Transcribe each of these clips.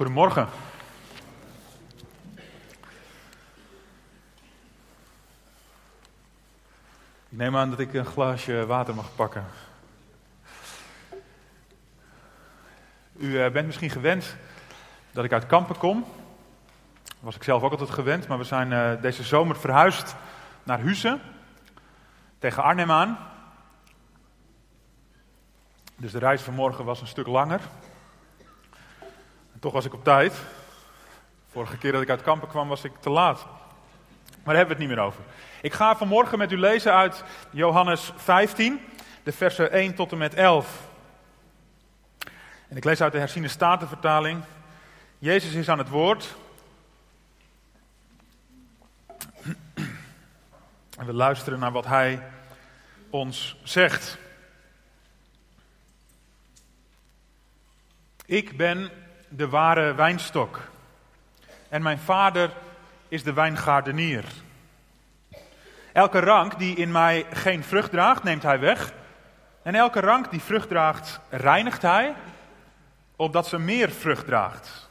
Goedemorgen. Ik neem aan dat ik een glaasje water mag pakken. U eh, bent misschien gewend dat ik uit Kampen kom. Dat was ik zelf ook altijd gewend, maar we zijn eh, deze zomer verhuisd naar Huizen, tegen Arnhem aan. Dus de reis vanmorgen was een stuk langer. Toch was ik op tijd. Vorige keer dat ik uit Kampen kwam was ik te laat. Maar daar hebben we het niet meer over. Ik ga vanmorgen met u lezen uit Johannes 15, de versen 1 tot en met 11. En ik lees uit de herziene statenvertaling. Jezus is aan het woord. En we luisteren naar wat hij ons zegt. Ik ben de ware wijnstok. En mijn vader is de wijngaardenier. Elke rank die in mij geen vrucht draagt, neemt hij weg. En elke rank die vrucht draagt, reinigt hij, opdat ze meer vrucht draagt.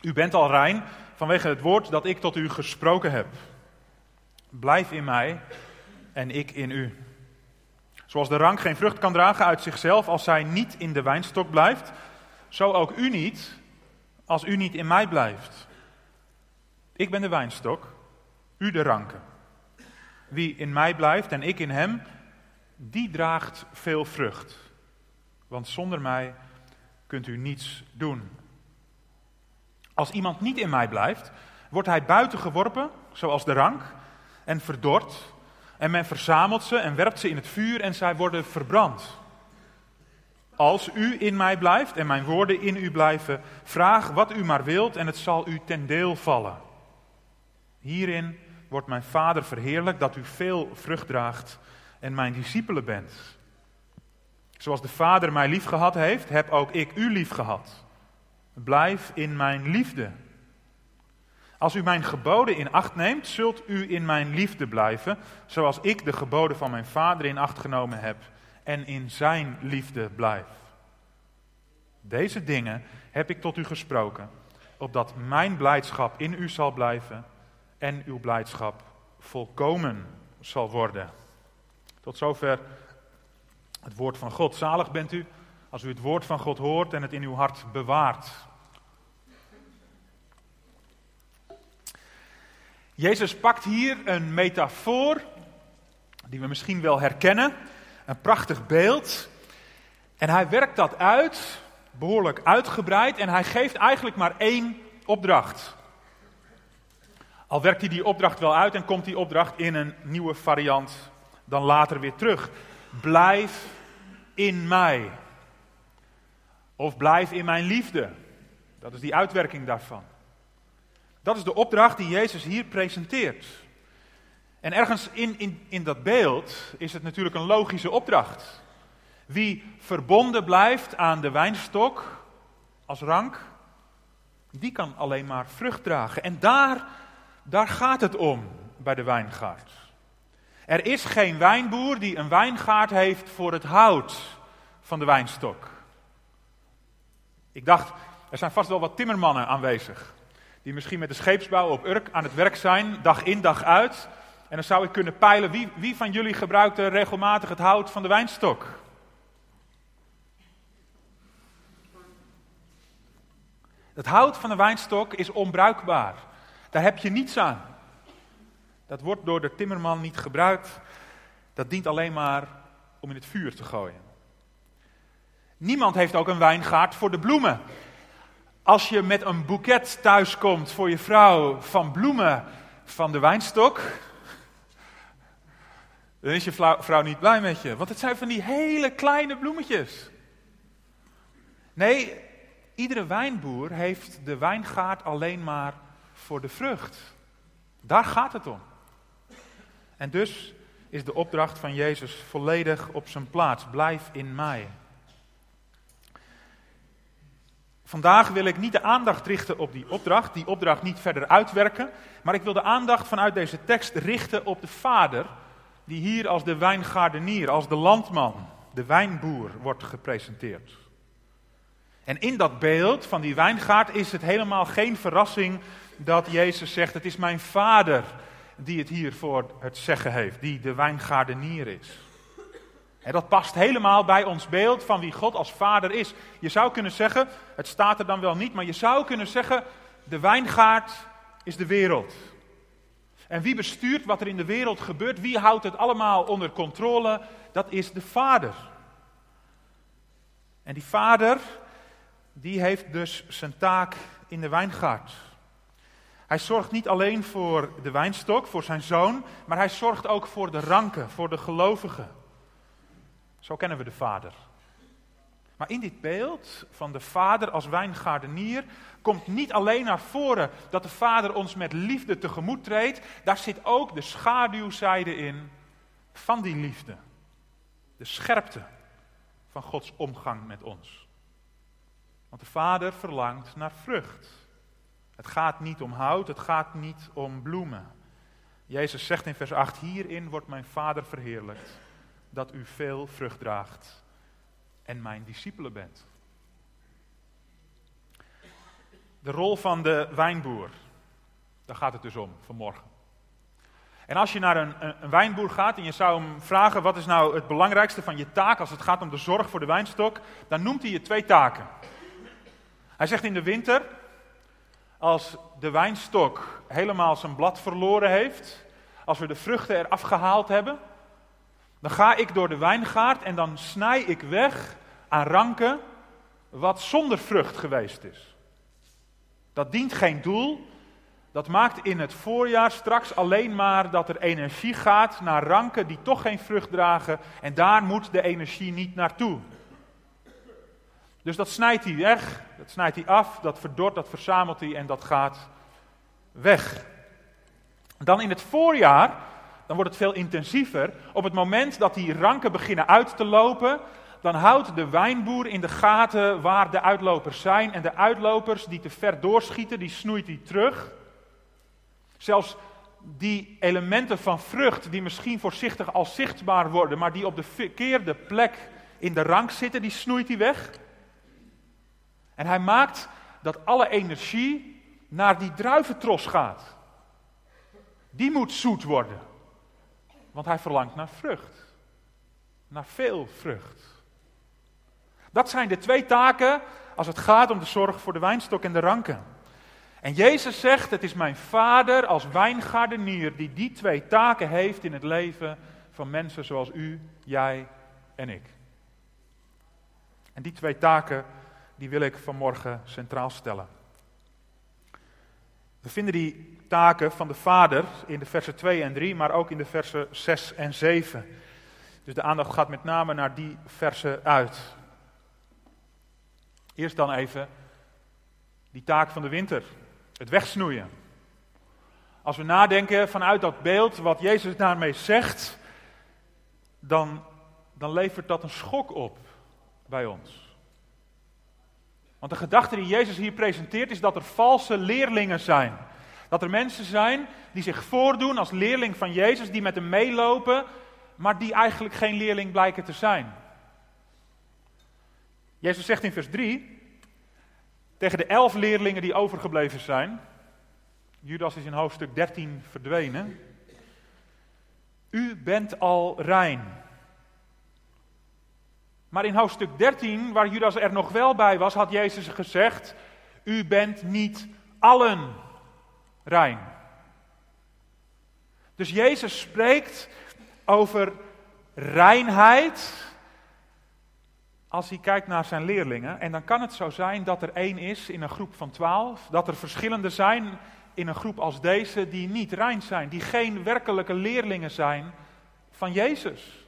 U bent al rein vanwege het woord dat ik tot u gesproken heb. Blijf in mij en ik in u. Zoals de rank geen vrucht kan dragen uit zichzelf als zij niet in de wijnstok blijft, zo ook u niet als u niet in mij blijft. Ik ben de wijnstok, u de ranken. Wie in mij blijft en ik in hem, die draagt veel vrucht. Want zonder mij kunt u niets doen. Als iemand niet in mij blijft, wordt hij buiten geworpen, zoals de rank, en verdord. En men verzamelt ze en werpt ze in het vuur en zij worden verbrand. Als u in mij blijft en mijn woorden in u blijven, vraag wat u maar wilt en het zal u ten deel vallen. Hierin wordt mijn Vader verheerlijk dat u veel vrucht draagt en mijn discipelen bent. Zoals de Vader mij lief gehad heeft, heb ook ik u lief gehad. Blijf in mijn liefde. Als u mijn geboden in acht neemt, zult u in mijn liefde blijven, zoals ik de geboden van mijn Vader in acht genomen heb en in zijn liefde blijf. Deze dingen heb ik tot u gesproken, opdat mijn blijdschap in u zal blijven en uw blijdschap volkomen zal worden. Tot zover het woord van God. Zalig bent u als u het woord van God hoort en het in uw hart bewaart. Jezus pakt hier een metafoor die we misschien wel herkennen, een prachtig beeld. En hij werkt dat uit, behoorlijk uitgebreid, en hij geeft eigenlijk maar één opdracht. Al werkt hij die opdracht wel uit en komt die opdracht in een nieuwe variant dan later weer terug. Blijf in mij. Of blijf in mijn liefde. Dat is die uitwerking daarvan. Dat is de opdracht die Jezus hier presenteert. En ergens in, in, in dat beeld is het natuurlijk een logische opdracht. Wie verbonden blijft aan de wijnstok als rank, die kan alleen maar vrucht dragen. En daar daar gaat het om bij de wijngaard. Er is geen wijnboer die een wijngaard heeft voor het hout van de wijnstok. Ik dacht, er zijn vast wel wat timmermannen aanwezig. Die misschien met de scheepsbouw op Urk aan het werk zijn, dag in dag uit. En dan zou ik kunnen peilen, wie, wie van jullie gebruikt regelmatig het hout van de wijnstok? Het hout van de wijnstok is onbruikbaar. Daar heb je niets aan. Dat wordt door de timmerman niet gebruikt. Dat dient alleen maar om in het vuur te gooien. Niemand heeft ook een wijngaard voor de bloemen. Als je met een boeket thuiskomt voor je vrouw van bloemen van de wijnstok, dan is je vrouw niet blij met je. Want het zijn van die hele kleine bloemetjes. Nee, iedere wijnboer heeft de wijngaard alleen maar voor de vrucht. Daar gaat het om. En dus is de opdracht van Jezus volledig op zijn plaats. Blijf in mij. Vandaag wil ik niet de aandacht richten op die opdracht, die opdracht niet verder uitwerken, maar ik wil de aandacht vanuit deze tekst richten op de Vader, die hier als de wijngaardenier, als de landman, de wijnboer wordt gepresenteerd. En in dat beeld van die wijngaard is het helemaal geen verrassing dat Jezus zegt: Het is mijn vader die het hier voor het zeggen heeft, die de wijngaardenier is. En dat past helemaal bij ons beeld van wie God als vader is. Je zou kunnen zeggen, het staat er dan wel niet, maar je zou kunnen zeggen, de wijngaard is de wereld. En wie bestuurt wat er in de wereld gebeurt, wie houdt het allemaal onder controle, dat is de vader. En die vader, die heeft dus zijn taak in de wijngaard. Hij zorgt niet alleen voor de wijnstok, voor zijn zoon, maar hij zorgt ook voor de ranken, voor de gelovigen. Zo kennen we de Vader. Maar in dit beeld van de Vader als wijngaardenier komt niet alleen naar voren dat de Vader ons met liefde tegemoet treedt, daar zit ook de schaduwzijde in van die liefde. De scherpte van Gods omgang met ons. Want de Vader verlangt naar vrucht. Het gaat niet om hout, het gaat niet om bloemen. Jezus zegt in vers 8, hierin wordt mijn Vader verheerlijkt dat u veel vrucht draagt en mijn discipelen bent. De rol van de wijnboer, daar gaat het dus om vanmorgen. En als je naar een, een, wijnboer gaat en je zou hem vragen wat is nou het belangrijkste van je taak als het gaat om de zorg voor de wijnstok, dan noemt hij je twee taken. Hij zegt in de winter, als de wijnstok helemaal zijn blad verloren heeft, als we de vruchten eraf gehaald hebben, dan ga ik door de wijngaard en dan snij ik weg aan ranken wat zonder vrucht geweest is. Dat dient geen doel. Dat maakt in het voorjaar straks alleen maar dat er energie gaat naar ranken die toch geen vrucht dragen. En daar moet de energie niet naartoe. Dus dat snijdt hij weg, dat snijdt hij af, dat verdort, dat verzamelt hij en dat gaat weg. Dan in het voorjaar dan wordt het veel intensiever. Op het moment dat die ranken beginnen uit te lopen, dan houdt de wijnboer in de gaten waar de uitlopers zijn. En de uitlopers die te ver doorschieten, die snoeit hij terug. Zelfs die elementen van vrucht die misschien voorzichtig al zichtbaar worden, maar die op de verkeerde plek in de rank zitten, die snoeit hij weg. En hij maakt dat alle energie naar die druiventros gaat. Die moet zoet worden. Want hij verlangt naar vrucht. Naar veel vrucht. Dat zijn de twee taken als het gaat om de zorg voor de wijnstok en de ranken. En Jezus zegt, het is mijn vader als wijngaardenier die die twee taken heeft in het leven van mensen zoals u, jij en ik. En die twee taken, die wil ik vanmorgen centraal stellen. We vinden die taken van de Vader in de versen 2 en 3, maar ook in de versen 6 en 7. Dus de aandacht gaat met name naar die versen uit. Eerst dan even die taak van de winter, het wegsnoeien. Als we nadenken vanuit dat beeld wat Jezus daarmee zegt, dan, dan levert dat een schok op bij ons. Want de gedachte die Jezus hier presenteert is dat er valse leerlingen zijn. Dat er mensen zijn die zich voordoen als leerling van Jezus, die met hem meelopen, maar die eigenlijk geen leerling blijken te zijn. Jezus zegt in vers 3 tegen de elf leerlingen die overgebleven zijn, Judas is in hoofdstuk 13 verdwenen, u bent al rein. Maar in hoofdstuk 13, waar Judas er nog wel bij was, had Jezus gezegd: U bent niet allen rein. Dus Jezus spreekt over reinheid als hij kijkt naar zijn leerlingen. En dan kan het zo zijn dat er één is in een groep van twaalf, dat er verschillende zijn in een groep als deze die niet rein zijn, die geen werkelijke leerlingen zijn van Jezus.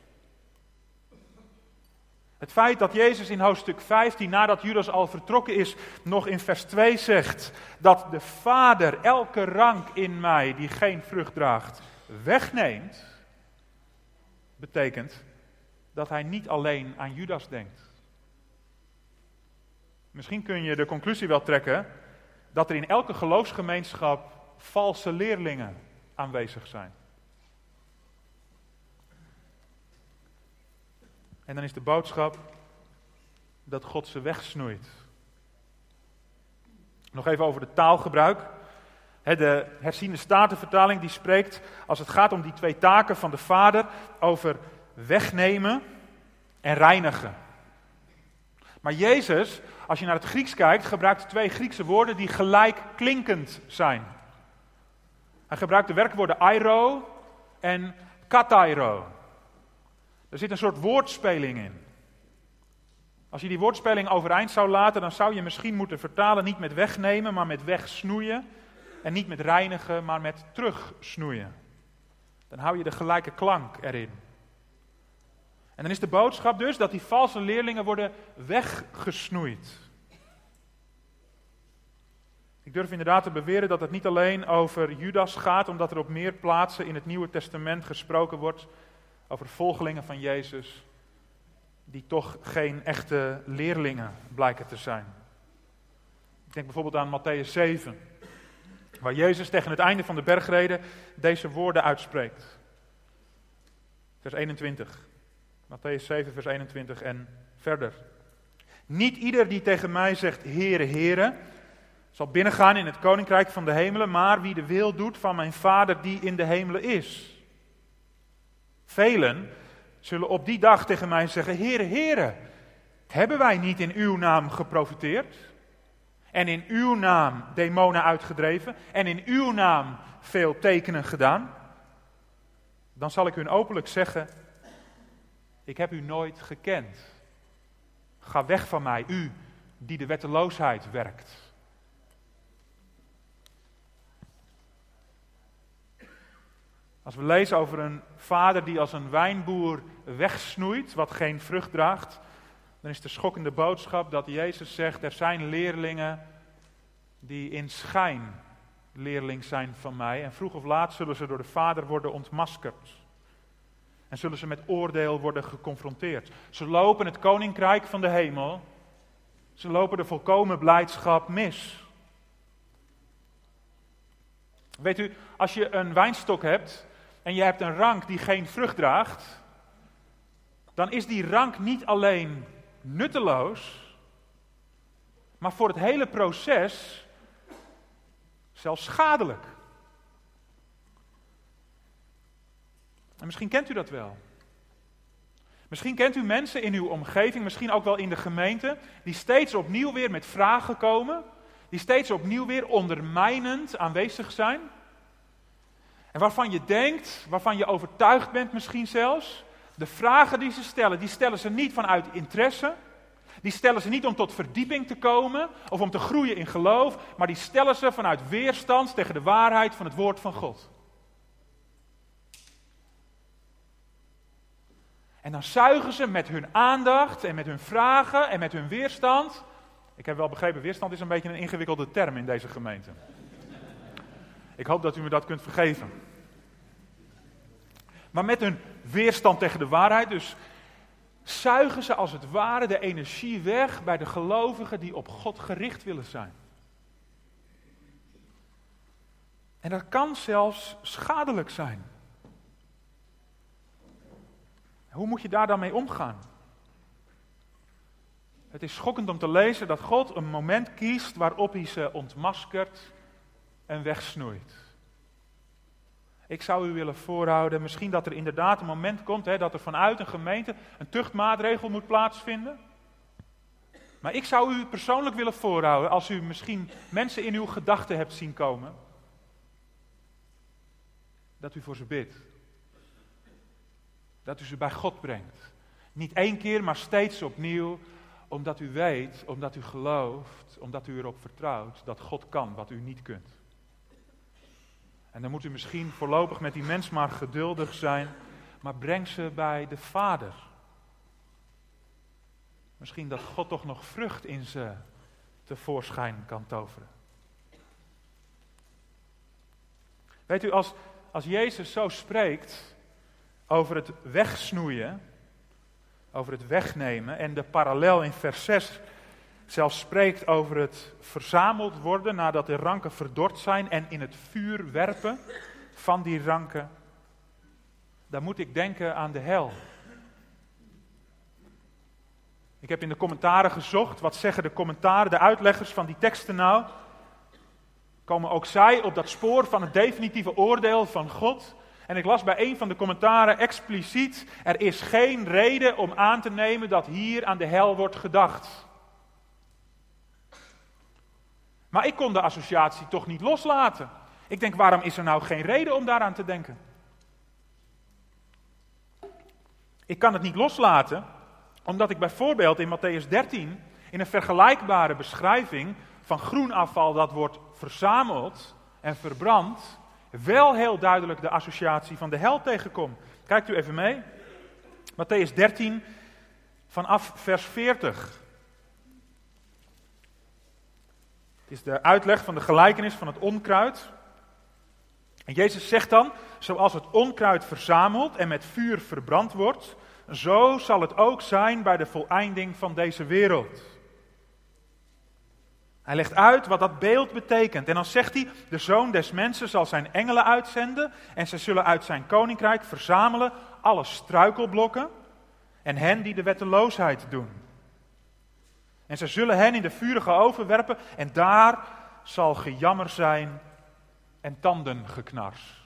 Het feit dat Jezus in hoofdstuk 15, nadat Judas al vertrokken is, nog in vers 2 zegt dat de Vader elke rank in mij die geen vrucht draagt, wegneemt, betekent dat hij niet alleen aan Judas denkt. Misschien kun je de conclusie wel trekken dat er in elke geloofsgemeenschap valse leerlingen aanwezig zijn. En dan is de boodschap dat God ze wegsnoeit. Nog even over de taalgebruik. De herziende statenvertaling die spreekt, als het gaat om die twee taken van de Vader, over wegnemen en reinigen. Maar Jezus, als je naar het Grieks kijkt, gebruikt twee Griekse woorden die gelijk klinkend zijn. Hij gebruikt de werkwoorden airo en katairo. Er zit een soort woordspeling in. Als je die woordspeling overeind zou laten, dan zou je misschien moeten vertalen niet met wegnemen, maar met wegsnoeien. En niet met reinigen, maar met terugsnoeien. Dan hou je de gelijke klank erin. En dan is de boodschap dus dat die valse leerlingen worden weggesnoeid. Ik durf inderdaad te beweren dat het niet alleen over Judas gaat, omdat er op meer plaatsen in het Nieuwe Testament gesproken wordt over volgelingen van Jezus, die toch geen echte leerlingen blijken te zijn. Ik denk bijvoorbeeld aan Matthäus 7, waar Jezus tegen het einde van de bergreden deze woorden uitspreekt. Vers 21. Matthäus 7, vers 21 en verder. Niet ieder die tegen mij zegt, Heere, Heere, zal binnengaan in het koninkrijk van de hemelen, maar wie de wil doet van mijn Vader die in de hemelen is. Velen zullen op die dag tegen mij zeggen, Heere, Heere, hebben wij niet in uw naam geprofiteerd? En in uw naam demonen uitgedreven? En in uw naam veel tekenen gedaan? Dan zal ik hun openlijk zeggen, ik heb u nooit gekend. Ga weg van mij, u die de wetteloosheid werkt. Als we lezen over een vader die als een wijnboer wegsnoeit, wat geen vrucht draagt, dan is de schokkende boodschap dat Jezus zegt: er zijn leerlingen die in schijn leerling zijn van mij. En vroeg of laat zullen ze door de Vader worden ontmaskerd. En zullen ze met oordeel worden geconfronteerd. Ze lopen het koninkrijk van de hemel. Ze lopen de volkomen blijdschap mis. Weet u, als je een wijnstok hebt en je hebt een rank die geen vrucht draagt, dan is die rank niet alleen nutteloos, maar voor het hele proces zelfs schadelijk. En misschien kent u dat wel. Misschien kent u mensen in uw omgeving, misschien ook wel in de gemeente, die steeds opnieuw weer met vragen komen, die steeds opnieuw weer ondermijnend aanwezig zijn. En waarvan je denkt, waarvan je overtuigd bent misschien zelfs, de vragen die ze stellen, die stellen ze niet vanuit interesse, die stellen ze niet om tot verdieping te komen of om te groeien in geloof, maar die stellen ze vanuit weerstand tegen de waarheid van het woord van God. En dan zuigen ze met hun aandacht en met hun vragen en met hun weerstand. Ik heb wel begrepen, weerstand is een beetje een ingewikkelde term in deze gemeente. Ik hoop dat u me dat kunt vergeven. Maar met hun weerstand tegen de waarheid, dus zuigen ze als het ware de energie weg bij de gelovigen die op God gericht willen zijn. En dat kan zelfs schadelijk zijn. Hoe moet je daar dan mee omgaan? Het is schokkend om te lezen dat God een moment kiest waarop hij ze ontmaskert en wegsnoeit. Ik zou u willen voorhouden, misschien dat er inderdaad een moment komt hè, dat er vanuit een gemeente een tuchtmaatregel moet plaatsvinden. Maar ik zou u persoonlijk willen voorhouden, als u misschien mensen in uw gedachten hebt zien komen, dat u voor ze bidt. Dat u ze bij God brengt. Niet één keer, maar steeds opnieuw, omdat u weet, omdat u gelooft, omdat u erop vertrouwt dat God kan wat u niet kunt. En dan moet u misschien voorlopig met die mens maar geduldig zijn, maar breng ze bij de Vader. Misschien dat God toch nog vrucht in ze tevoorschijn kan toveren. Weet u, als, als Jezus zo spreekt over het wegsnoeien, over het wegnemen en de parallel in vers 6 zelfs spreekt over het verzameld worden nadat de ranken verdord zijn en in het vuur werpen van die ranken, dan moet ik denken aan de hel. Ik heb in de commentaren gezocht, wat zeggen de commentaren, de uitleggers van die teksten nou? komen ook zij op dat spoor van het definitieve oordeel van God. En ik las bij een van de commentaren expliciet: er is geen reden om aan te nemen dat hier aan de hel wordt gedacht. Maar ik kon de associatie toch niet loslaten. Ik denk, waarom is er nou geen reden om daaraan te denken? Ik kan het niet loslaten, omdat ik bijvoorbeeld in Matthäus 13, in een vergelijkbare beschrijving van groenafval dat wordt verzameld en verbrand, wel heel duidelijk de associatie van de hel tegenkom. Kijkt u even mee. Matthäus 13, vanaf vers 40. Het is de uitleg van de gelijkenis van het onkruid. En Jezus zegt dan, zoals het onkruid verzameld en met vuur verbrand wordt, zo zal het ook zijn bij de voleinding van deze wereld. Hij legt uit wat dat beeld betekent. En dan zegt hij: De zoon des mensen zal zijn engelen uitzenden. En zij zullen uit zijn koninkrijk verzamelen alle struikelblokken. En hen die de wetteloosheid doen. En zij zullen hen in de vurige oven werpen. En daar zal gejammer zijn en tandengeknars.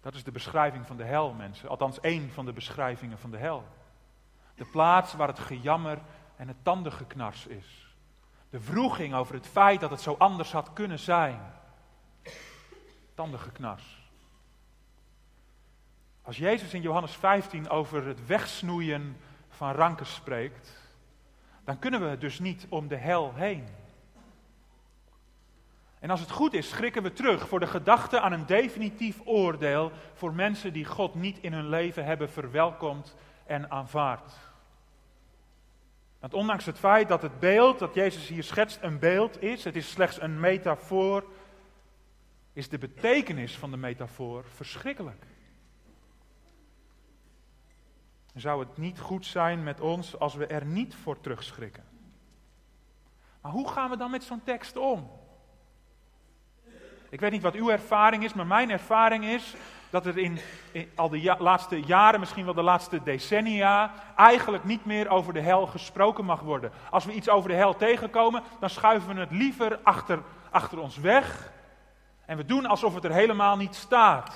Dat is de beschrijving van de hel, mensen. Althans, één van de beschrijvingen van de hel. De plaats waar het gejammer en het tandengeknars is. De vroeging over het feit dat het zo anders had kunnen zijn. Tandengeknars. Als Jezus in Johannes 15 over het wegsnoeien van ranken spreekt, dan kunnen we dus niet om de hel heen. En als het goed is, schrikken we terug voor de gedachte aan een definitief oordeel voor mensen die God niet in hun leven hebben verwelkomd en aanvaard. Want ondanks het feit dat het beeld dat Jezus hier schetst een beeld is, het is slechts een metafoor, is de betekenis van de metafoor verschrikkelijk. Zou het niet goed zijn met ons als we er niet voor terugschrikken? Maar hoe gaan we dan met zo'n tekst om? Ik weet niet wat uw ervaring is, maar mijn ervaring is dat er in, al de laatste jaren, misschien wel de laatste decennia, eigenlijk niet meer over de hel gesproken mag worden. Als we iets over de hel tegenkomen, dan schuiven we het liever achter, achter ons weg. En we doen alsof het er helemaal niet staat.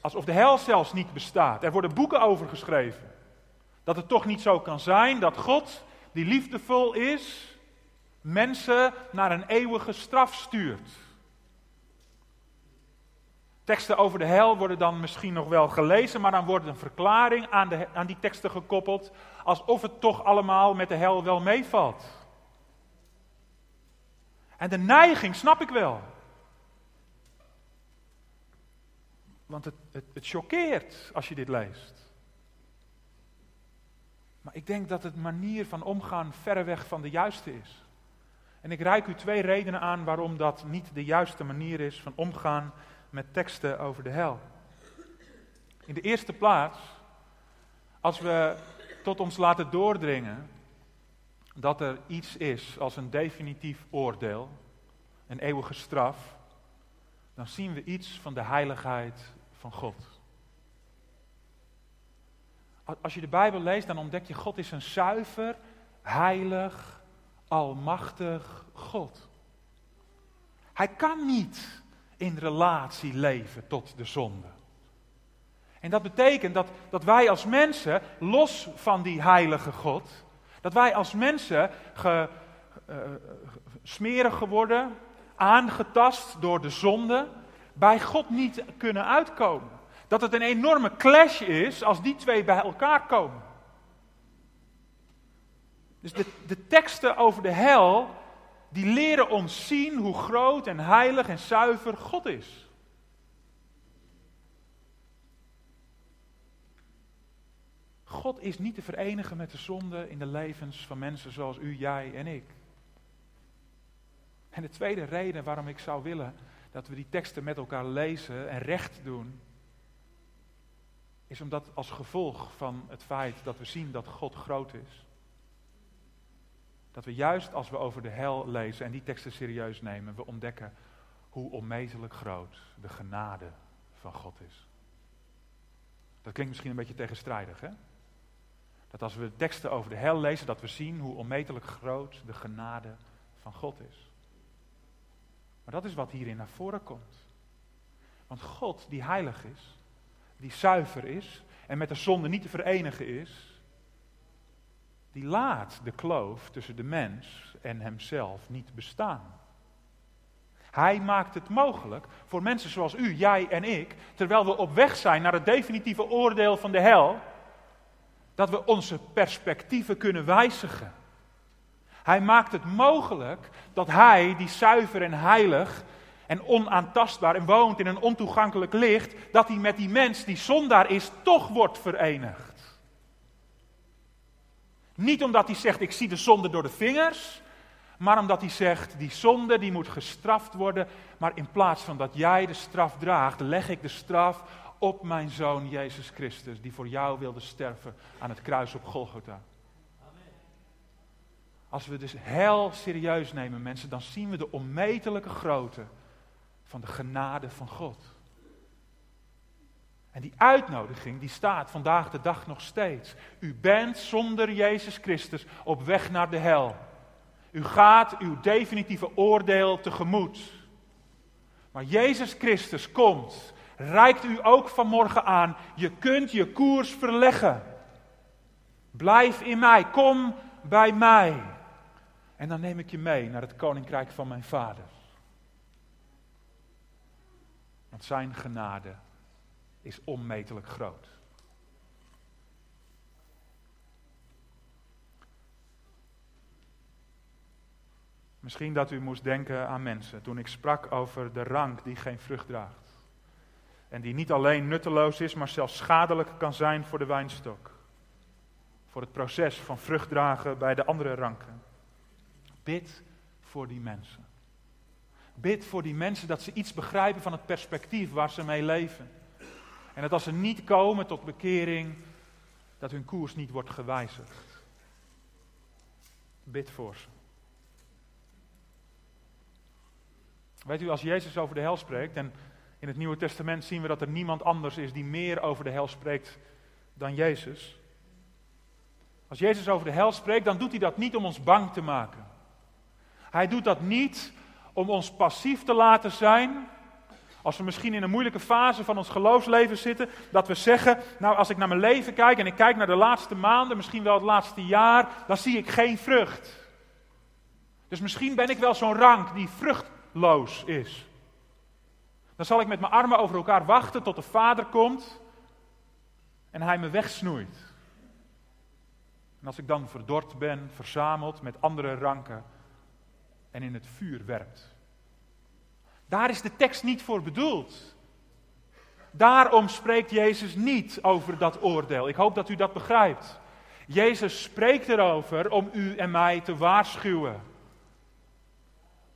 Alsof de hel zelfs niet bestaat. Er worden boeken over geschreven. Dat het toch niet zo kan zijn dat God, die liefdevol is, mensen naar een eeuwige straf stuurt. Teksten over de hel worden dan misschien nog wel gelezen, maar dan wordt een verklaring aan, de, aan die teksten gekoppeld, alsof het toch allemaal met de hel wel meevalt. En de neiging snap ik wel. Want het, het, het choqueert als je dit leest. Maar ik denk dat het manier van omgaan verreweg van de juiste is. En ik reik u twee redenen aan waarom dat niet de juiste manier is van omgaan met teksten over de hel. In de eerste plaats, als we tot ons laten doordringen dat er iets is als een definitief oordeel, een eeuwige straf, dan zien we iets van de heiligheid van God. Als je de Bijbel leest, dan ontdek je God is een zuiver, heilig, almachtig God. Hij kan niet in relatie leven tot de zonde. En dat betekent dat, dat wij als mensen, los van die heilige God, dat wij als mensen ge, uh, smerig geworden, aangetast door de zonde, bij God niet kunnen uitkomen. Dat het een enorme clash is als die twee bij elkaar komen. Dus de, de teksten over de hel, die leren ons zien hoe groot en heilig en zuiver God is. God is niet te verenigen met de zonde in de levens van mensen zoals u, jij en ik. En de tweede reden waarom ik zou willen dat we die teksten met elkaar lezen en recht doen, is omdat als gevolg van het feit dat we zien dat God groot is, dat we juist als we over de hel lezen en die teksten serieus nemen, we ontdekken hoe onmetelijk groot de genade van God is. Dat klinkt misschien een beetje tegenstrijdig, hè? Dat als we teksten over de hel lezen, dat we zien hoe onmetelijk groot de genade van God is. Maar dat is wat hierin naar voren komt. Want God, die heilig is, die zuiver is en met de zonde niet te verenigen is, die laat de kloof tussen de mens en hemzelf niet bestaan. Hij maakt het mogelijk voor mensen zoals u, jij en ik, terwijl we op weg zijn naar het definitieve oordeel van de hel, dat we onze perspectieven kunnen wijzigen. Hij maakt het mogelijk dat Hij, die zuiver en heilig en onaantastbaar en woont in een ontoegankelijk licht, dat Hij met die mens die zondaar is, toch wordt verenigd. Niet omdat Hij zegt, ik zie de zonde door de vingers, maar omdat Hij zegt, die zonde die moet gestraft worden, maar in plaats van dat jij de straf draagt, leg ik de straf op mijn zoon Jezus Christus, die voor jou wilde sterven aan het kruis op Golgotha. Als we dus heel serieus nemen, mensen, dan zien we de onmetelijke grootte van de genade van God. En die uitnodiging, die staat vandaag de dag nog steeds. U bent zonder Jezus Christus op weg naar de hel. U gaat uw definitieve oordeel tegemoet. Maar Jezus Christus komt, reikt u ook vanmorgen aan. Je kunt je koers verleggen. Blijf in mij, kom bij mij. En dan neem ik je mee naar het koninkrijk van mijn vader. Want zijn genade is onmetelijk groot. Misschien dat u moest denken aan mensen toen ik sprak over de rank die geen vrucht draagt. En die niet alleen nutteloos is, maar zelfs schadelijk kan zijn voor de wijnstok. Voor het proces van vruchtdragen bij de andere ranken. Bid voor die mensen. Bid voor die mensen dat ze iets begrijpen van het perspectief waar ze mee leven. En dat als ze niet komen tot bekering, dat hun koers niet wordt gewijzigd. Bid voor ze. Weet u, als Jezus over de hel spreekt, en in het Nieuwe Testament zien we dat er niemand anders is die meer over de hel spreekt dan Jezus. Als Jezus over de hel spreekt, dan doet hij dat niet om ons bang te maken. Hij doet dat niet om ons passief te laten zijn. Als we misschien in een moeilijke fase van ons geloofsleven zitten, dat we zeggen, nou als ik naar mijn leven kijk en ik kijk naar de laatste maanden, misschien wel het laatste jaar, dan zie ik geen vrucht. Dus misschien ben ik wel zo'n rank die vruchtloos is. Dan zal ik met mijn armen over elkaar wachten tot de Vader komt en hij me wegsnoeit. En als ik dan verdord ben, verzameld met andere ranken, en in het vuur werpt. Daar is de tekst niet voor bedoeld. Daarom spreekt Jezus niet over dat oordeel. Ik hoop dat u dat begrijpt. Jezus spreekt erover om u en mij te waarschuwen.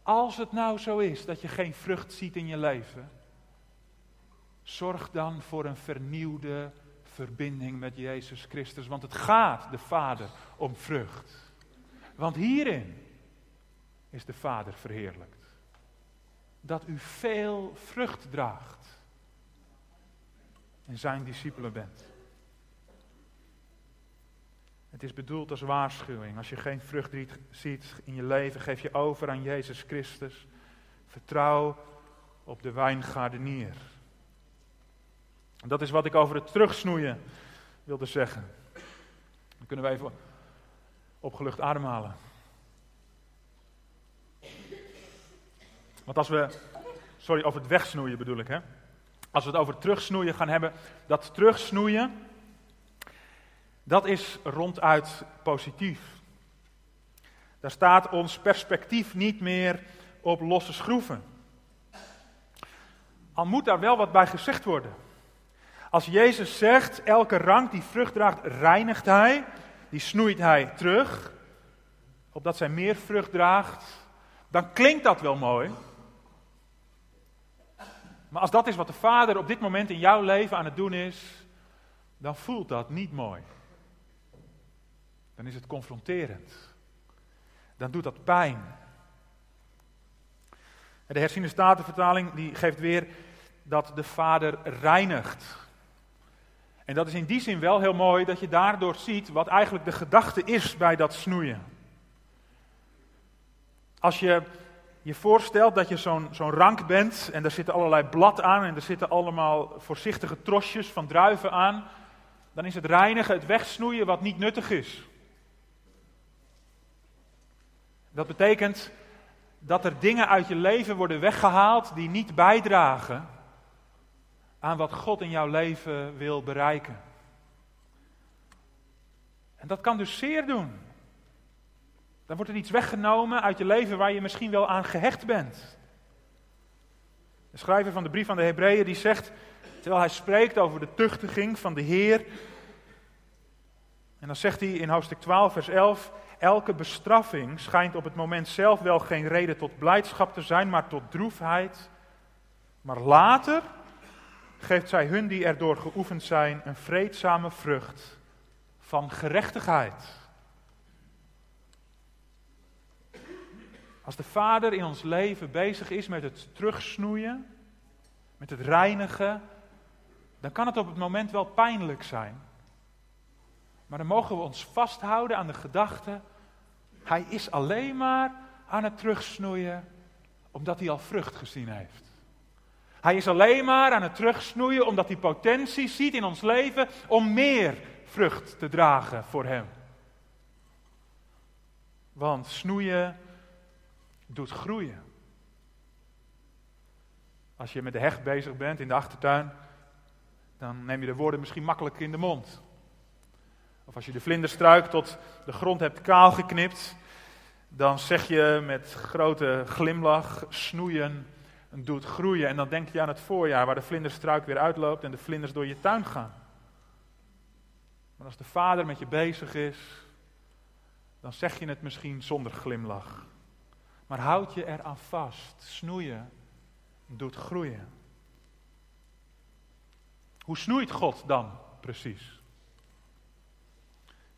Als het nou zo is dat je geen vrucht ziet in je leven, zorg dan voor een vernieuwde verbinding met Jezus Christus. Want het gaat de Vader om vrucht. Want hierin is de Vader verheerlijkt. Dat u veel vrucht draagt en zijn discipelen bent. Het is bedoeld als waarschuwing. Als je geen vrucht ziet in je leven, geef je over aan Jezus Christus. Vertrouw op de wijngaardenier. Dat is wat ik over het terugsnoeien wilde zeggen. Dan kunnen we even opgelucht ademhalen. Want als we, sorry, over het wegsnoeien bedoel ik, hè. Als we het over terugsnoeien gaan hebben, dat terugsnoeien, dat is ronduit positief. Daar staat ons perspectief niet meer op losse schroeven. Al moet daar wel wat bij gezegd worden. Als Jezus zegt, elke rank die vrucht draagt, reinigt hij, die snoeit hij terug, opdat zij meer vrucht draagt, dan klinkt dat wel mooi. Maar als dat is wat de Vader op dit moment in jouw leven aan het doen is, dan voelt dat niet mooi. Dan is het confronterend. Dan doet dat pijn. De herziene statenvertaling die geeft weer dat de Vader reinigt. En dat is in die zin wel heel mooi dat je daardoor ziet wat eigenlijk de gedachte is bij dat snoeien. Als je je voorstelt dat je zo'n rank bent en daar zitten allerlei blad aan en er zitten allemaal voorzichtige trosjes van druiven aan, dan is het reinigen, het wegsnoeien wat niet nuttig is. Dat betekent dat er dingen uit je leven worden weggehaald die niet bijdragen aan wat God in jouw leven wil bereiken. En dat kan dus zeer doen. Dan wordt er iets weggenomen uit je leven waar je misschien wel aan gehecht bent. De schrijver van de brief aan de Hebreeën die zegt, terwijl hij spreekt over de tuchtiging van de Heer, en dan zegt hij in hoofdstuk 12, vers 11, elke bestraffing schijnt op het moment zelf wel geen reden tot blijdschap te zijn, maar tot droefheid. Maar later geeft zij hun die erdoor geoefend zijn een vreedzame vrucht van gerechtigheid. Als de Vader in ons leven bezig is met het terugsnoeien, met het reinigen, dan kan het op het moment wel pijnlijk zijn. Maar dan mogen we ons vasthouden aan de gedachte, hij is alleen maar aan het terugsnoeien omdat hij al vrucht gezien heeft. Hij is alleen maar aan het terugsnoeien omdat hij potentie ziet in ons leven om meer vrucht te dragen voor hem. Want snoeien doet groeien. Als je met de hecht bezig bent in de achtertuin, dan neem je de woorden misschien makkelijk in de mond. Of als je de vlinderstruik tot de grond hebt kaal geknipt, dan zeg je met grote glimlach, snoeien doet groeien. En dan denk je aan het voorjaar waar de vlinderstruik weer uitloopt en de vlinders door je tuin gaan. Maar als de vader met je bezig is, dan zeg je het misschien zonder glimlach. Maar houd je eraan vast. Snoeien doet groeien. Hoe snoeit God dan precies?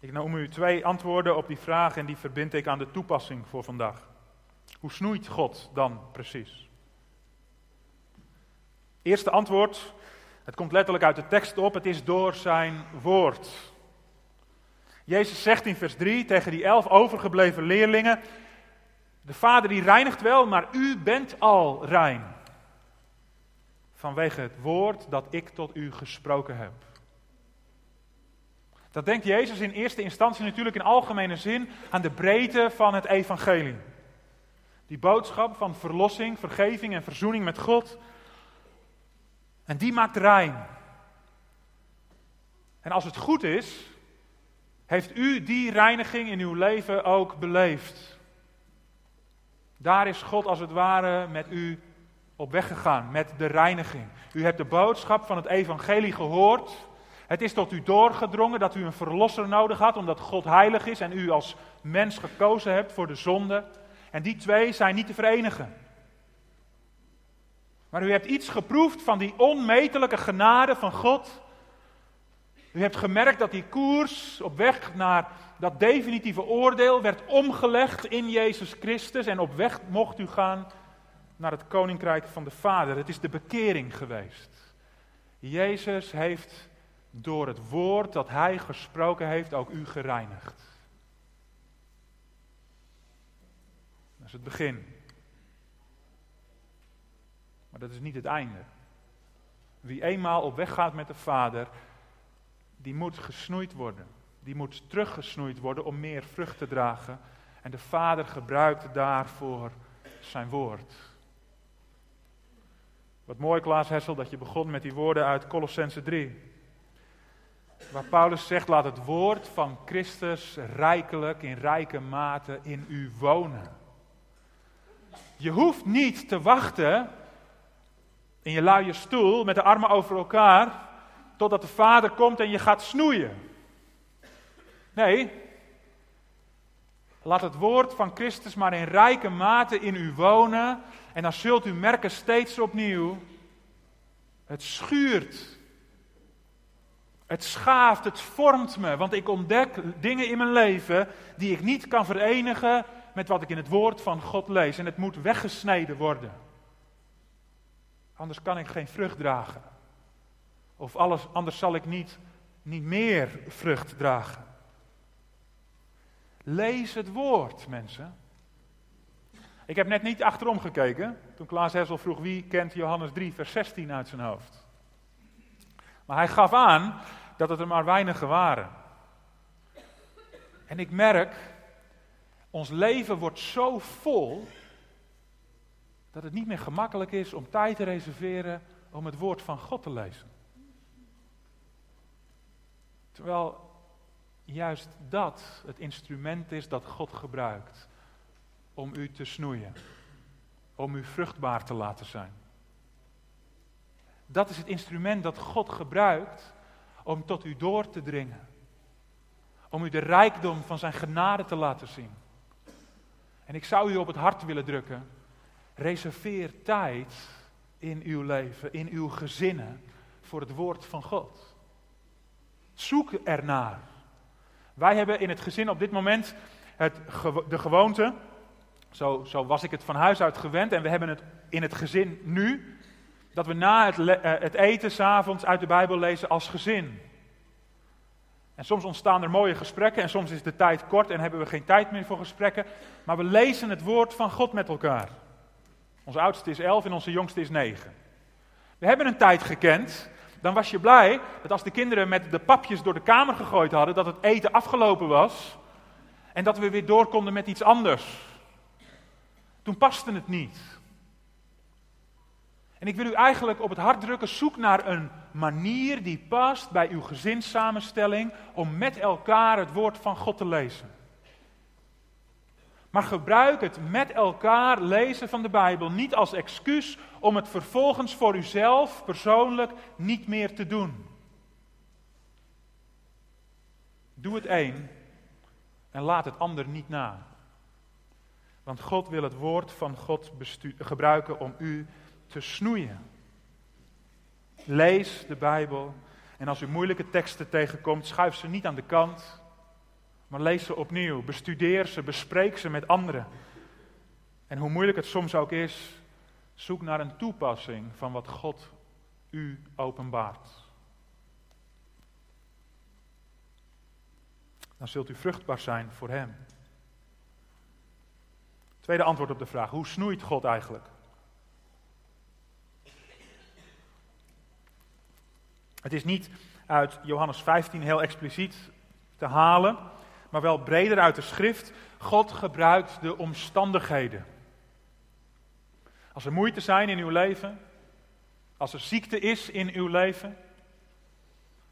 Ik noem u twee antwoorden op die vraag en die verbind ik aan de toepassing voor vandaag. Hoe snoeit God dan precies? Eerste antwoord, het komt letterlijk uit de tekst op, het is door zijn woord. Jezus zegt in vers 3 tegen die elf overgebleven leerlingen, de Vader die reinigt wel, maar u bent al rein. Vanwege het woord dat ik tot u gesproken heb. Dat denkt Jezus in eerste instantie natuurlijk in algemene zin aan de breedte van het evangelie. Die boodschap van verlossing, vergeving en verzoening met God. En die maakt rein. En als het goed is, heeft u die reiniging in uw leven ook beleefd. Daar is God als het ware met u op weg gegaan, met de reiniging. U hebt de boodschap van het evangelie gehoord. Het is tot u doorgedrongen dat u een verlosser nodig had, omdat God heilig is en u als mens gekozen hebt voor de zonde. En die twee zijn niet te verenigen. Maar u hebt iets geproefd van die onmetelijke genade van God. U hebt gemerkt dat die koers op weg naar dat definitieve oordeel werd omgelegd in Jezus Christus en op weg mocht u gaan naar het koninkrijk van de Vader. Het is de bekering geweest. Jezus heeft door het woord dat hij gesproken heeft ook u gereinigd. Dat is het begin. Maar dat is niet het einde. Wie eenmaal op weg gaat met de Vader, die moet gesnoeid worden die moet teruggesnoeid worden om meer vrucht te dragen. En de Vader gebruikt daarvoor zijn woord. Wat mooi, Klaas Hessel, dat je begon met die woorden uit Colossense 3. Waar Paulus zegt, laat het woord van Christus rijkelijk, in rijke mate in u wonen. Je hoeft niet te wachten in je luie stoel met de armen over elkaar, totdat de Vader komt en je gaat snoeien. Nee, laat het woord van Christus maar in rijke mate in u wonen. En dan zult u merken steeds opnieuw, het schuurt. Het schaaft, het vormt me, want ik ontdek dingen in mijn leven die ik niet kan verenigen met wat ik in het woord van God lees. En het moet weggesneden worden. Anders kan ik geen vrucht dragen. Of alles, anders zal ik niet, niet meer vrucht dragen. Lees het woord, mensen. Ik heb net niet achterom gekeken toen Klaas Hessel vroeg wie kent Johannes 3, vers 16 uit zijn hoofd. Maar hij gaf aan dat het er maar weinigen waren. En ik merk, ons leven wordt zo vol dat het niet meer gemakkelijk is om tijd te reserveren om het woord van God te lezen. Terwijl juist dat het instrument is dat God gebruikt om u te snoeien, om u vruchtbaar te laten zijn. Dat is het instrument dat God gebruikt om tot u door te dringen. Om u de rijkdom van zijn genade te laten zien. En ik zou u op het hart willen drukken. Reserveer tijd in uw leven, in uw gezinnen, voor het woord van God. Zoek ernaar. Wij hebben in het gezin op dit moment het, de gewoonte, zo, zo was ik het van huis uit gewend, en we hebben het in het gezin nu, dat we na het, uh, het eten s'avonds uit de Bijbel lezen als gezin. En soms ontstaan er mooie gesprekken en soms is de tijd kort en hebben we geen tijd meer voor gesprekken. Maar we lezen het woord van God met elkaar. Onze oudste is elf en onze jongste is negen. We hebben een tijd gekend. Dan was je blij dat als de kinderen met de papjes door de kamer gegooid hadden, dat het eten afgelopen was. En dat we weer door konden met iets anders. Toen paste het niet. En ik wil u eigenlijk op het hart drukken, zoek naar een manier die past bij uw gezinssamenstelling om met elkaar het woord van God te lezen. Maar gebruik het met elkaar lezen van de Bijbel niet als excuus om het vervolgens voor uzelf persoonlijk niet meer te doen. Doe het een en laat het ander niet na. Want God wil het woord van God gebruiken om u te snoeien. Lees de Bijbel en als u moeilijke teksten tegenkomt, schuif ze niet aan de kant, maar lees ze opnieuw. Bestudeer ze, bespreek ze met anderen. En hoe moeilijk het soms ook is, zoek naar een toepassing van wat God u openbaart. Dan zult u vruchtbaar zijn voor Hem. Tweede antwoord op de vraag: hoe snoeit God eigenlijk? Het is niet uit Johannes 15 heel expliciet te halen, maar wel breder uit de schrift. God gebruikt de omstandigheden. Als er moeite zijn in uw leven, als er ziekte is in uw leven,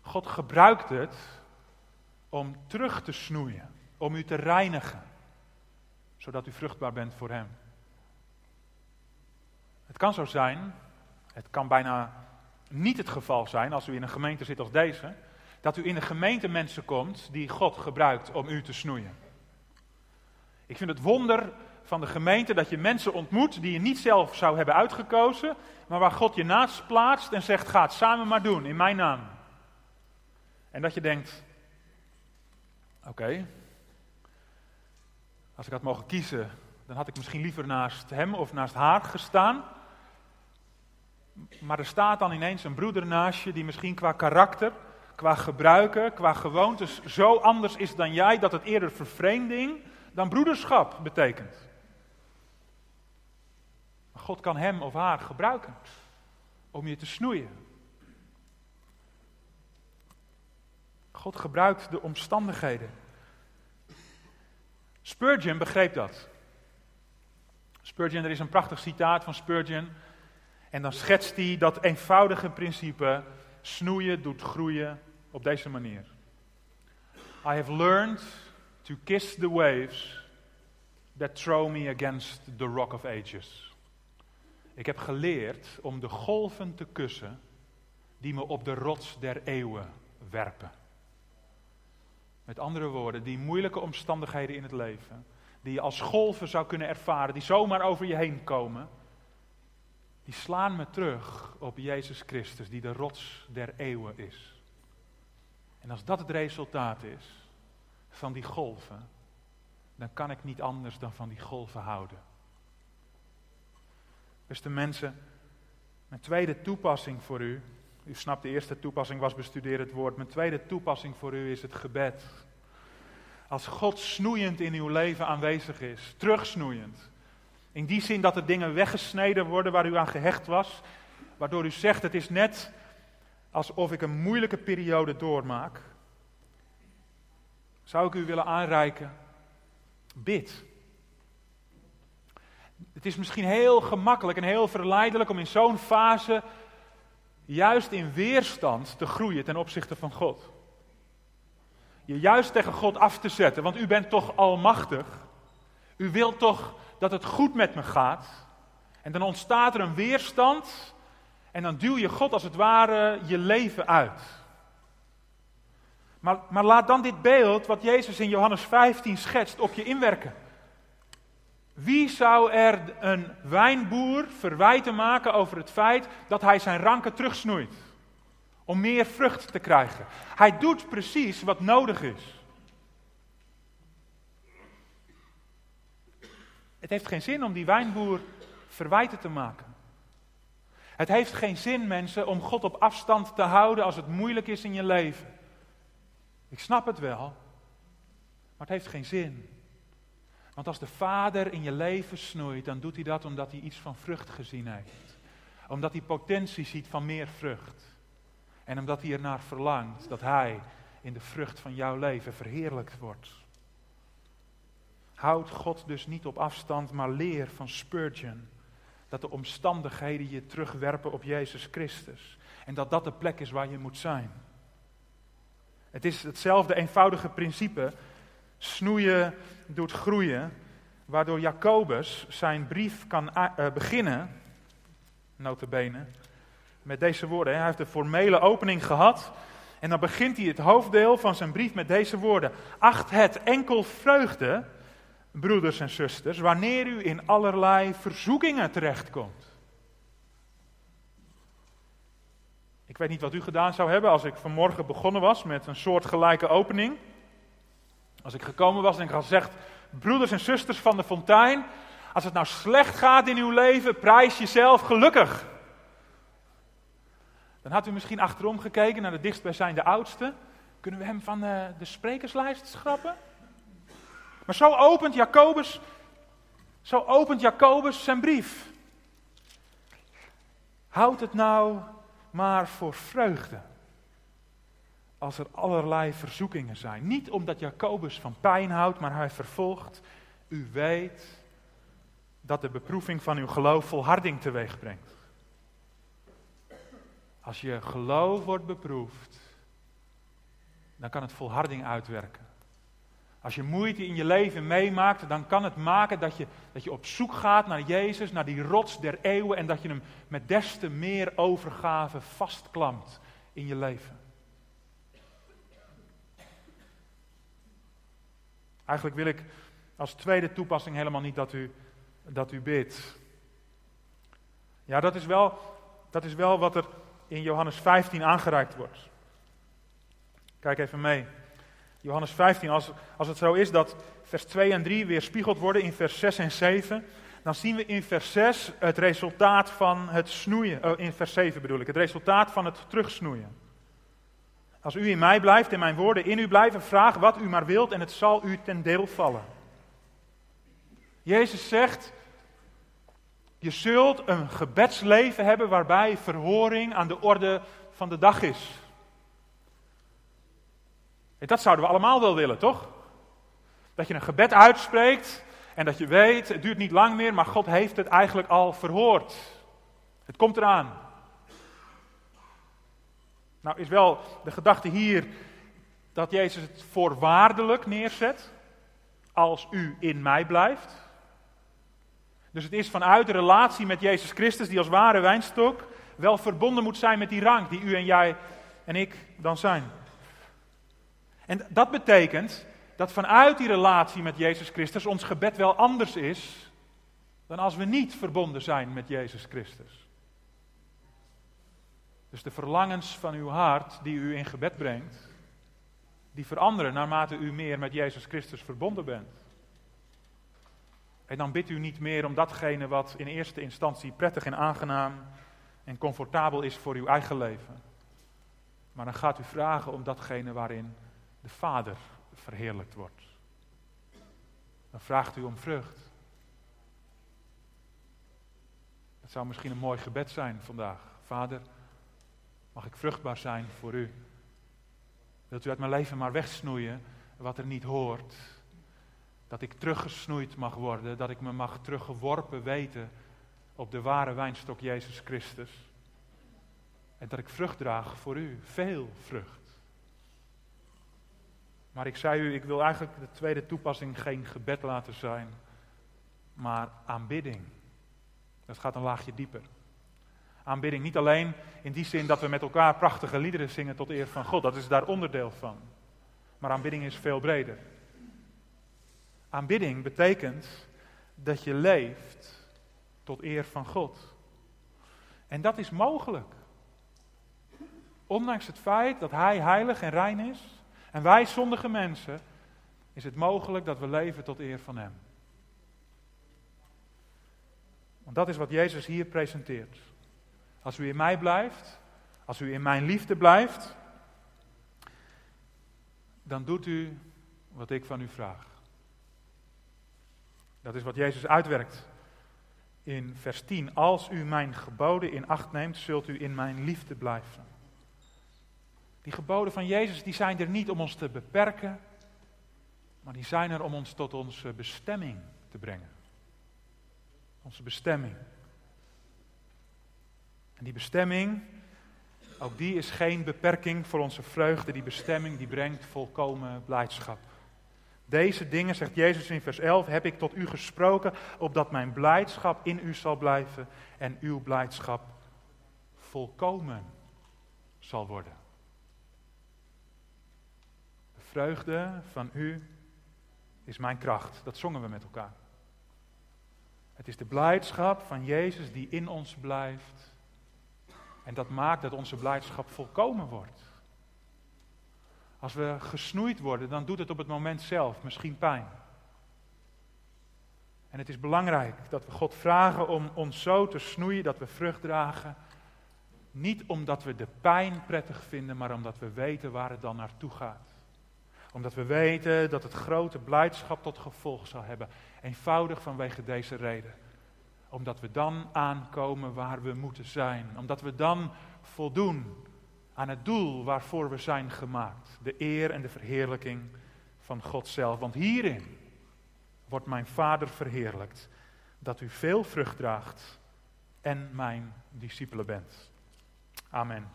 God gebruikt het om terug te snoeien, om u te reinigen, zodat u vruchtbaar bent voor Hem. Het kan zo zijn, het kan bijna niet het geval zijn als u in een gemeente zit als deze, dat u in een gemeente mensen komt die God gebruikt om u te snoeien. Ik vind het wonder van de gemeente dat je mensen ontmoet die je niet zelf zou hebben uitgekozen, maar waar God je naast plaatst en zegt: ga het samen maar doen in mijn naam. En dat je denkt: oké, als ik had mogen kiezen, dan had ik misschien liever naast hem of naast haar gestaan. Maar er staat dan ineens een broeder naast je die misschien qua karakter, qua gebruiken, qua gewoontes zo anders is dan jij dat het eerder vervreemding dan broederschap betekent. Maar God kan hem of haar gebruiken om je te snoeien. God gebruikt de omstandigheden. Spurgeon begreep dat. Spurgeon, er is een prachtig citaat van Spurgeon. En dan schetst hij dat eenvoudige principe: snoeien doet groeien op deze manier. I have learned to kiss the waves that throw me against the rock of ages. Ik heb geleerd om de golven te kussen die me op de rots der eeuwen werpen. Met andere woorden, die moeilijke omstandigheden in het leven, die je als golven zou kunnen ervaren, die zomaar over je heen komen, die slaan me terug op Jezus Christus, die de rots der eeuwen is. En als dat het resultaat is van die golven, dan kan ik niet anders dan van die golven houden. Beste mensen, mijn tweede toepassing voor u, u snapt de eerste toepassing was bestudeer het woord, mijn tweede toepassing voor u is het gebed. Als God snoeiend in uw leven aanwezig is, terugsnoeiend, In die zin dat er dingen weggesneden worden waar u aan gehecht was, waardoor u zegt het is net alsof ik een moeilijke periode doormaak. Zou ik u willen aanreiken? Bid. Het is misschien heel gemakkelijk en heel verleidelijk om in zo'n fase juist in weerstand te groeien ten opzichte van God. Je juist tegen God af te zetten, want u bent toch almachtig. U wilt toch dat het goed met me gaat. En dan ontstaat er een weerstand en dan duw je God als het ware je leven uit. Maar, maar laat dan dit beeld, wat Jezus in Johannes 15 schetst, op je inwerken. Wie zou er een wijnboer verwijten maken over het feit dat hij zijn ranken terugsnoeit? Om meer vrucht te krijgen. Hij doet precies wat nodig is. Het heeft geen zin om die wijnboer verwijten te maken. Het heeft geen zin, mensen, om God op afstand te houden als het moeilijk is in je leven. Ik snap het wel, maar het heeft geen zin. Want als de Vader in je leven snoeit, dan doet hij dat omdat hij iets van vrucht gezien heeft. Omdat hij potentie ziet van meer vrucht. En omdat hij ernaar verlangt dat hij in de vrucht van jouw leven verheerlijkt wordt. Houd God dus niet op afstand, maar leer van Spurgeon dat de omstandigheden je terugwerpen op Jezus Christus. En dat dat de plek is waar je moet zijn. Het is hetzelfde eenvoudige principe. Snoeien doet groeien. Waardoor Jacobus zijn brief kan uh, beginnen, notabene, met deze woorden. Hij heeft de formele opening gehad. En dan begint hij het hoofddeel van zijn brief met deze woorden. Acht het enkel vreugde broeders en zusters, wanneer u in allerlei verzoekingen terechtkomt. Ik weet niet wat u gedaan zou hebben als ik vanmorgen begonnen was met een soortgelijke opening. Als ik gekomen was en ik had gezegd, broeders en zusters van de fontein, als het nou slecht gaat in uw leven, prijs jezelf gelukkig. Dan had u misschien achterom gekeken naar de dichtstbijzijnde oudste. Kunnen we hem van de, de sprekerslijst schrappen? Maar zo opent Jacobus, zo opent Jacobus zijn brief. Houd het nou maar voor vreugde. Als er allerlei verzoekingen zijn. Niet omdat Jacobus van pijn houdt, maar hij vervolgt. U weet dat de beproeving van uw geloof volharding teweeg brengt. Als je geloof wordt beproefd, dan kan het volharding uitwerken. Als je moeite in je leven meemaakt, dan kan het maken dat je, dat je op zoek gaat naar Jezus, naar die rots der eeuwen en dat je hem met des te meer overgave vastklampt in je leven. Eigenlijk wil ik als tweede toepassing helemaal niet dat u, dat u bidt. Ja, dat is, wel, dat is wel wat er in Johannes 15 aangereikt wordt. Kijk even mee. Johannes 15, als, als het zo is dat vers 2 en 3 weer spiegeld worden in vers 6 en 7, dan zien we in vers 6 het resultaat van het snoeien, oh, in vers 7 bedoel ik, het resultaat van het terugsnoeien. Als u in mij blijft en mijn woorden in u blijven, vraag wat u maar wilt en het zal u ten deel vallen. Jezus zegt, je zult een gebedsleven hebben waarbij verhoring aan de orde van de dag is. Dat zouden we allemaal wel willen, toch? Dat je een gebed uitspreekt en dat je weet, het duurt niet lang meer, maar God heeft het eigenlijk al verhoord. Het komt eraan. Nou is wel de gedachte hier dat Jezus het voorwaardelijk neerzet, als u in mij blijft. Dus het is vanuit de relatie met Jezus Christus, die als ware wijnstok wel verbonden moet zijn met die rang die u en jij en ik dan zijn. En dat betekent dat vanuit die relatie met Jezus Christus ons gebed wel anders is dan als we niet verbonden zijn met Jezus Christus. Dus de verlangens van uw hart die u in gebed brengt, die veranderen naarmate u meer met Jezus Christus verbonden bent. En dan bidt u niet meer om datgene wat in eerste instantie prettig en aangenaam en comfortabel is voor uw eigen leven. Maar dan gaat u vragen om datgene waarin de Vader verheerlijkt wordt. Dan vraagt u om vrucht. Dat zou misschien een mooi gebed zijn vandaag. Vader, mag ik vruchtbaar zijn voor u? Wilt u uit mijn leven maar wegsnoeien wat er niet hoort? Dat ik teruggesnoeid mag worden, dat ik me mag teruggeworpen weten op de ware wijnstok Jezus Christus. En dat ik vrucht draag voor u, veel vrucht. Maar ik zei u, ik wil eigenlijk de tweede toepassing geen gebed laten zijn, maar aanbidding. Dat gaat een laagje dieper. Aanbidding niet alleen in die zin dat we met elkaar prachtige liederen zingen tot eer van God, dat is daar onderdeel van. Maar aanbidding is veel breder. Aanbidding betekent dat je leeft tot eer van God. En dat is mogelijk. Ondanks het feit dat Hij heilig en rein is en wij zondige mensen, is het mogelijk dat we leven tot eer van Hem. Want dat is wat Jezus hier presenteert. Als u in mij blijft, als u in mijn liefde blijft, dan doet u wat ik van u vraag. Dat is wat Jezus uitwerkt in vers 10. Als u mijn geboden in acht neemt, zult u in mijn liefde blijven. Die geboden van Jezus die zijn er niet om ons te beperken, maar die zijn er om ons tot onze bestemming te brengen. Onze bestemming. En die bestemming, ook die is geen beperking voor onze vreugde. Die bestemming die brengt volkomen blijdschap. Deze dingen, zegt Jezus in vers 11, heb ik tot u gesproken, opdat mijn blijdschap in u zal blijven en uw blijdschap volkomen zal worden. De vreugde van u is mijn kracht. Dat zongen we met elkaar. Het is de blijdschap van Jezus die in ons blijft. En dat maakt dat onze blijdschap volkomen wordt. Als we gesnoeid worden, dan doet het op het moment zelf misschien pijn. En het is belangrijk dat we God vragen om ons zo te snoeien dat we vrucht dragen. Niet omdat we de pijn prettig vinden, maar omdat we weten waar het dan naartoe gaat. Omdat we weten dat het grote blijdschap tot gevolg zal hebben. Eenvoudig vanwege deze reden. Omdat we dan aankomen waar we moeten zijn. Omdat we dan voldoen aan het doel waarvoor we zijn gemaakt. De eer en de verheerlijking van God zelf. Want hierin wordt mijn Vader verheerlijkt. Dat u veel vrucht draagt en mijn discipelen bent. Amen.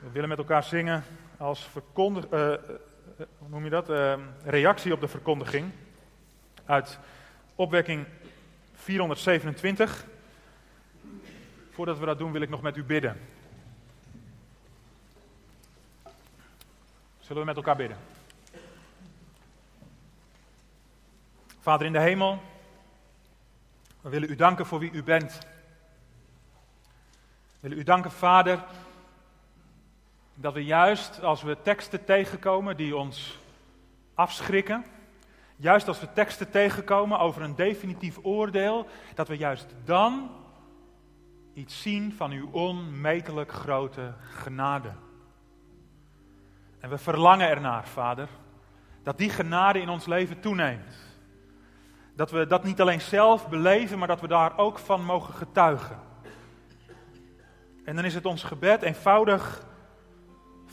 We willen met elkaar zingen als verkondig, uh, hoe noem je dat? Uh, reactie op de verkondiging uit opwekking 427. Voordat we dat doen wil ik nog met u bidden. Zullen we met elkaar bidden? Vader in de hemel, we willen u danken voor wie u bent. We willen u danken, Vader, dat we juist als we teksten tegenkomen die ons afschrikken, juist als we teksten tegenkomen over een definitief oordeel, dat we juist dan iets zien van uw onmetelijk grote genade. En we verlangen ernaar, Vader, dat die genade in ons leven toeneemt. Dat we dat niet alleen zelf beleven, maar dat we daar ook van mogen getuigen. En dan is het ons gebed eenvoudig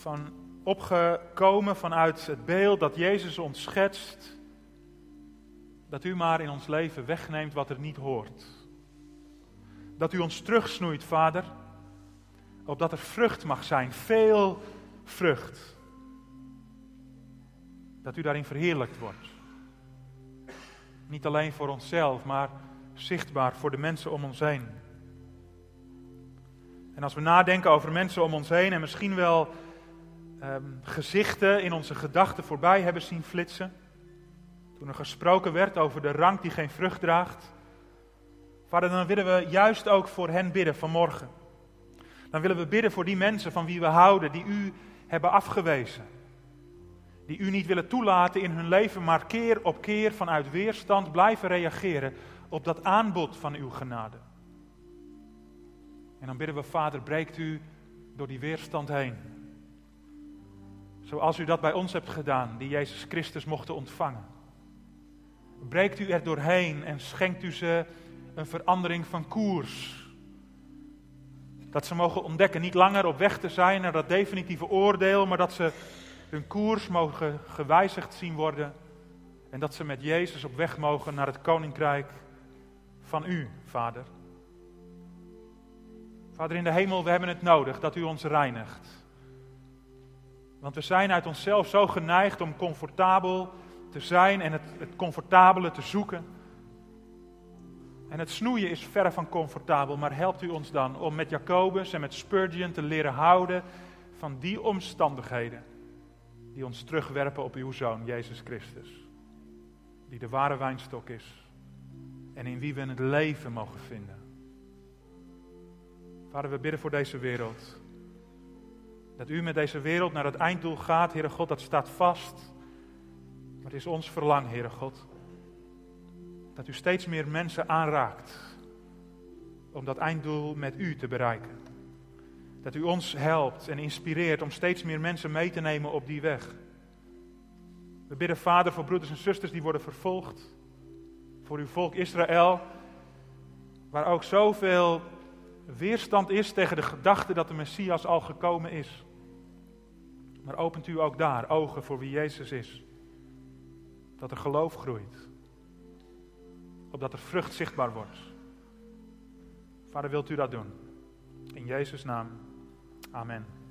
van opgekomen vanuit het beeld dat Jezus ons schetst. Dat u maar in ons leven wegneemt wat er niet hoort. Dat u ons terugsnoeit, Vader, opdat er vrucht mag zijn, veel vrucht. Dat u daarin verheerlijkt wordt. Niet alleen voor onszelf, maar zichtbaar voor de mensen om ons heen. En als we nadenken over mensen om ons heen en misschien wel ehm, gezichten in onze gedachten voorbij hebben zien flitsen. Toen er gesproken werd over de rank die geen vrucht draagt. Vader, dan willen we juist ook voor hen bidden vanmorgen. Dan willen we bidden voor die mensen van wie we houden, die u hebben afgewezen. Die u niet willen toelaten in hun leven, maar keer op keer vanuit weerstand blijven reageren op dat aanbod van uw genade. En dan bidden we, Vader, breekt u door die weerstand heen. Zoals u dat bij ons hebt gedaan, die Jezus Christus mochten ontvangen. breekt u er doorheen en schenkt u ze een verandering van koers. Dat ze mogen ontdekken niet langer op weg te zijn naar dat definitieve oordeel, maar dat ze hun koers mogen gewijzigd zien worden. En dat ze met Jezus op weg mogen naar het koninkrijk van u, Vader. Vader in de hemel, we hebben het nodig dat u ons reinigt. Want we zijn uit onszelf zo geneigd om comfortabel te zijn en het, het comfortabele te zoeken. En het snoeien is verre van comfortabel, maar helpt u ons dan om met Jacobus en met Spurgeon te leren houden van die omstandigheden die ons terugwerpen op uw Zoon, Jezus Christus. Die de ware wijnstok is en in wie we het leven mogen vinden. Vader, we bidden voor deze wereld. Dat u met deze wereld naar het einddoel gaat, Heere God, dat staat vast. Maar het is ons verlang, Heere God, dat u steeds meer mensen aanraakt om dat einddoel met u te bereiken. Dat u ons helpt en inspireert om steeds meer mensen mee te nemen op die weg. We bidden, Vader, voor broeders en zusters die worden vervolgd. Voor uw volk Israël, waar ook zoveel weerstand is tegen de gedachte dat de Messias al gekomen is. Maar opent u ook daar ogen voor wie Jezus is. Dat er geloof groeit. Opdat er vrucht zichtbaar wordt. Vader, wilt u dat doen? In Jezus' naam. Amen.